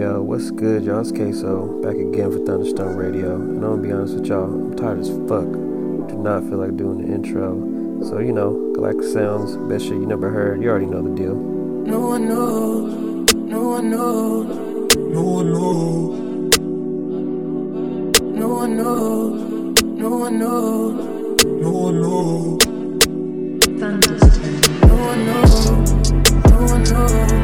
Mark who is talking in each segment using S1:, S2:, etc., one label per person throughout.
S1: Yo, what's good, y'all? It's Queso back again for Thunderstone Radio. And I'm gonna be honest with y'all, I'm tired as fuck. Do not feel like doing the intro. So, you know, Galactic Sounds, best shit you never heard. You already know the deal.
S2: No one knows, no one knows,
S3: No one knows.
S2: no one knows, no one knows,
S3: No one knows.
S2: no one knows, no one knows,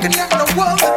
S4: walking down the world.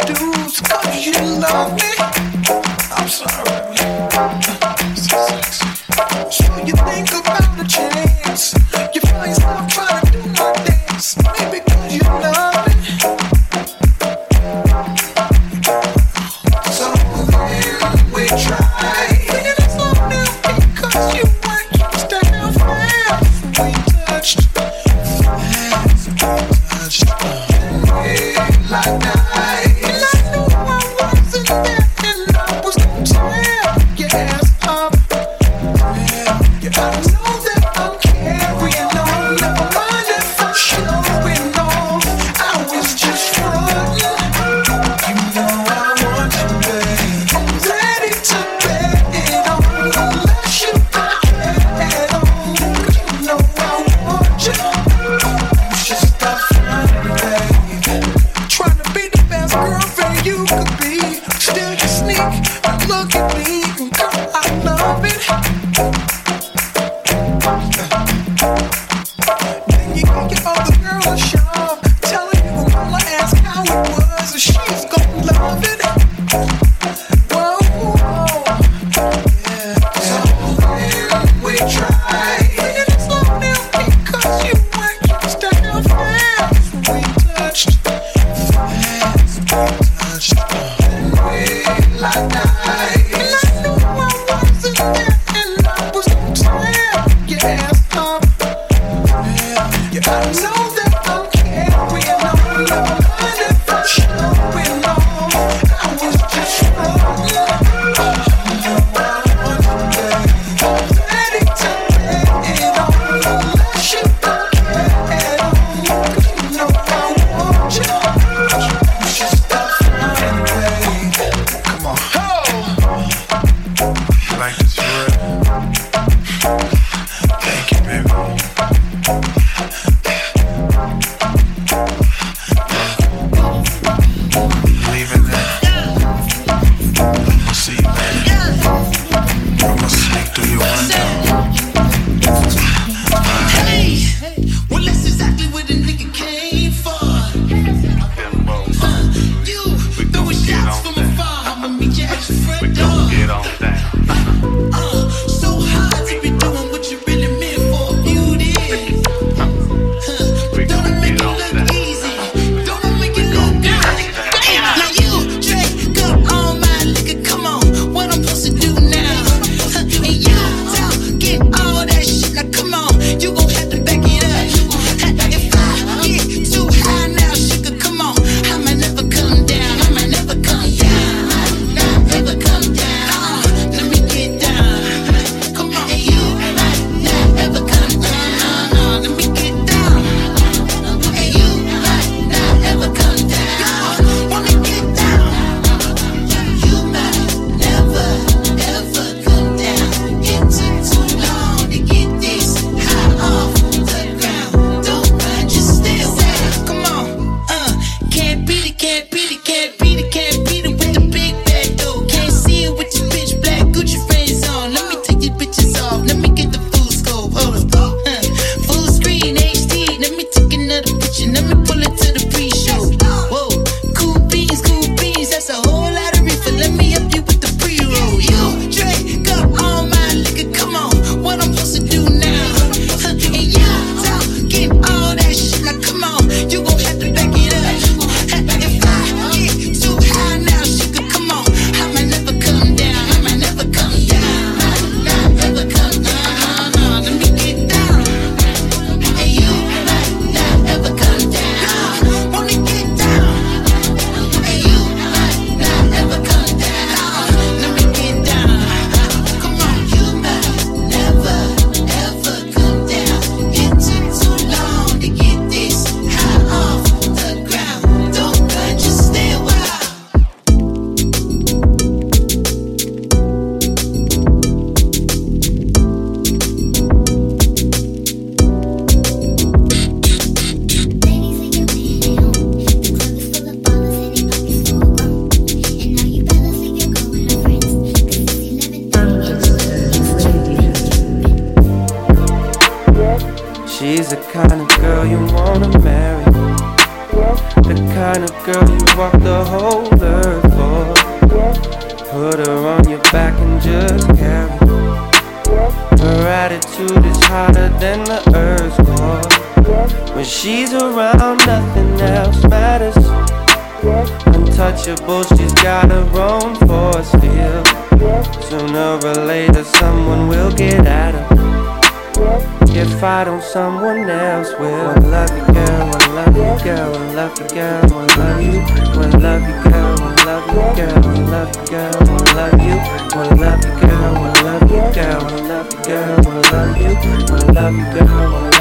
S4: girl, I love you, my love girl,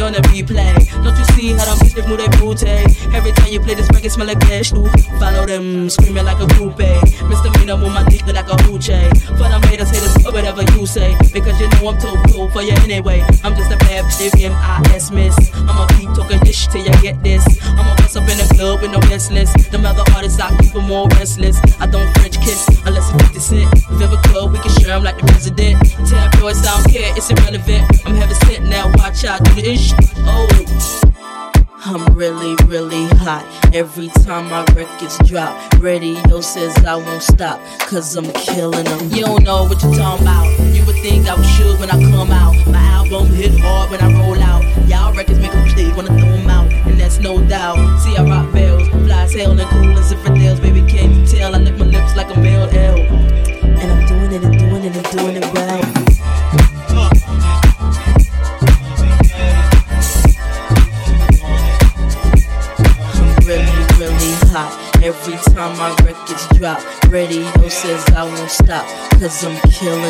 S4: record on the replay. Don't you see how them bitches move their booty? Every time you play this record, smell like cash, Follow them, screaming like a groupie. Misdemeanor with my dick like a hoochie. The haters, haters, or whatever you say. Because you know I'm too cool for you anyway. I'm just a bad bitch, M-I-S miss. I'ma keep talking this till you get this. I'ma bust up in the club with no restless. Them other artists, I keep them more restless. I don't French kiss unless it's 50 cent. If we can share them like the president. Boys I don't care, it's irrelevant. I'm having sent now, watch out, do the ish. Oh. I'm really, really hot every time my records drop. Radio says I won't stop, cause I'm killing them. You don't know what you're talking about. You would think I was sure when I come out. My album hit hard when I roll out. Y'all records make them play, wanna throw them out, and that's no doubt. See, I rock bells, fly hell, and cool as infidels. Baby, can't you tell? I lick my lips like a male L. Cause I'm killing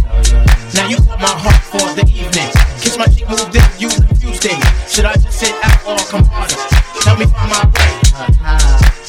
S4: I just sit out or come harder? Help me find my way.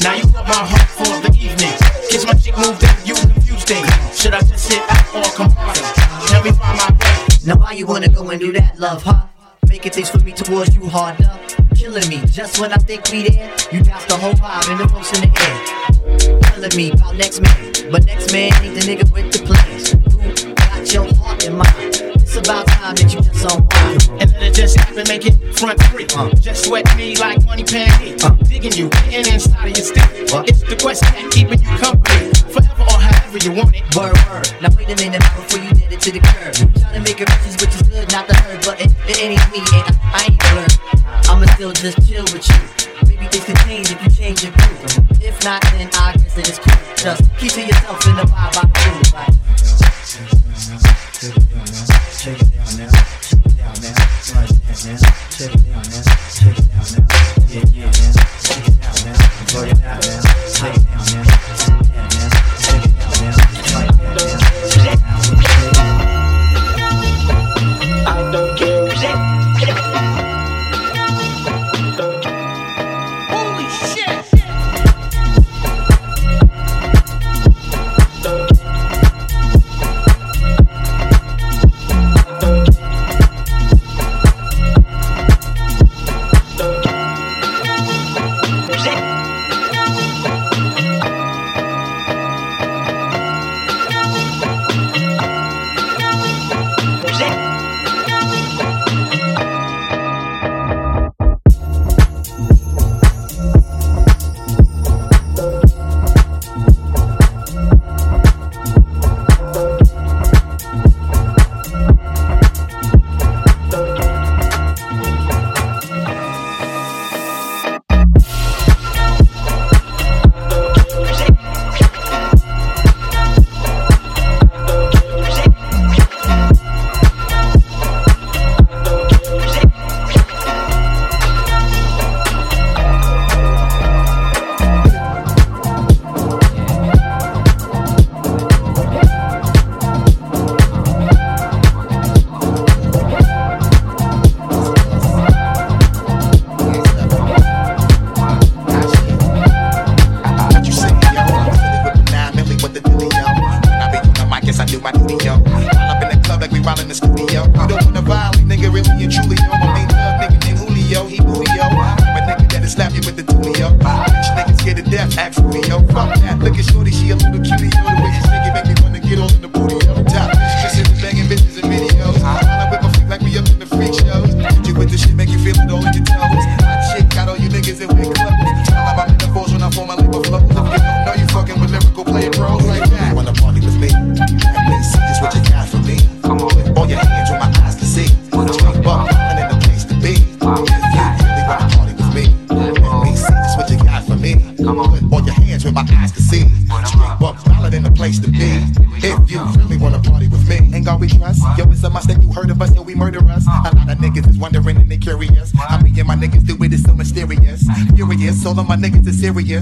S4: Now you want my heart for the evening. Kiss my cheek, move this, use infused thing. Should I just sit out or come harder?
S5: Help me find my
S6: way.
S7: Now why you wanna go and do that, love, huh? Making things for me towards you harder. Killing me just when I think we there, you got the whole vibe and the most in the air. Telling me about next man, but next man ain't the nigga with the plans. Who got your mind? It's about time that you just unwind.
S6: And let it just happen, make it front three. Uh, just sweat me like money pan Uh, Digging you, getting inside of your stick. Uh, it's the question that keeping you company. Forever or however you want it.
S7: Word, word. Now wait a minute before you did it to the curb. Trying to make it riches, which is good, not the hurt, but it, it ain't me, and I, I ain't blurred. I'ma still just chill with you. Maybe things can change if you change your groove. If not, then I guess it is cool. Just keep to yourself in the vibe I feel like. Check it out now, check it out now, check it out now, now, check it out now, check it out now, now, check it out now, work it out now, check it out now,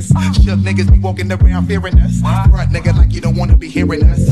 S8: serious. Shook niggas be walking around fearing us. Front nigga like you don't wanna be hearing us.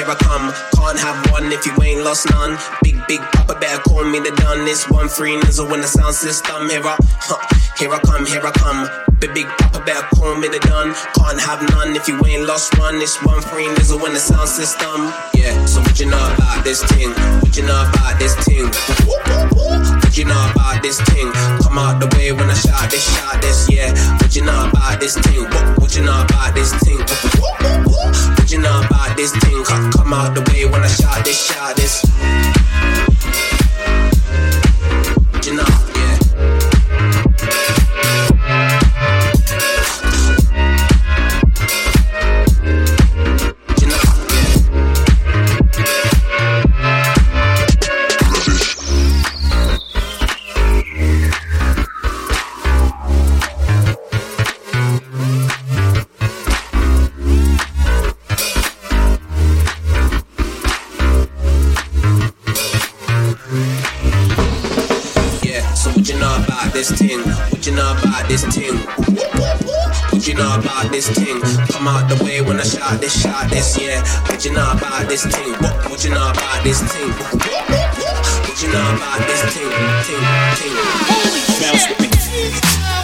S9: Here I come. Can't have one if you ain't lost none. Big, big papa better call me the done. This one free nizzle in the sound system. Here I, huh, here I come, here I come. Big, big papa better call me the done. Can't have none if you ain't lost one. This one free nizzle in the sound system. Yeah, so what you know about this thing? What you know about this thing? What you know about this thing? Come out the way when I shot this, shot this, yeah. What you know about this thing? What, what you know about this thing? What you know about this thing? Come out the way when I shot this, shot this. Know about this thing? Come out the way when I shout this, shout this, yeah. What you know about this thing? What, what you know about this thing? What you know about this thing? Thing, thing. Bounce with me.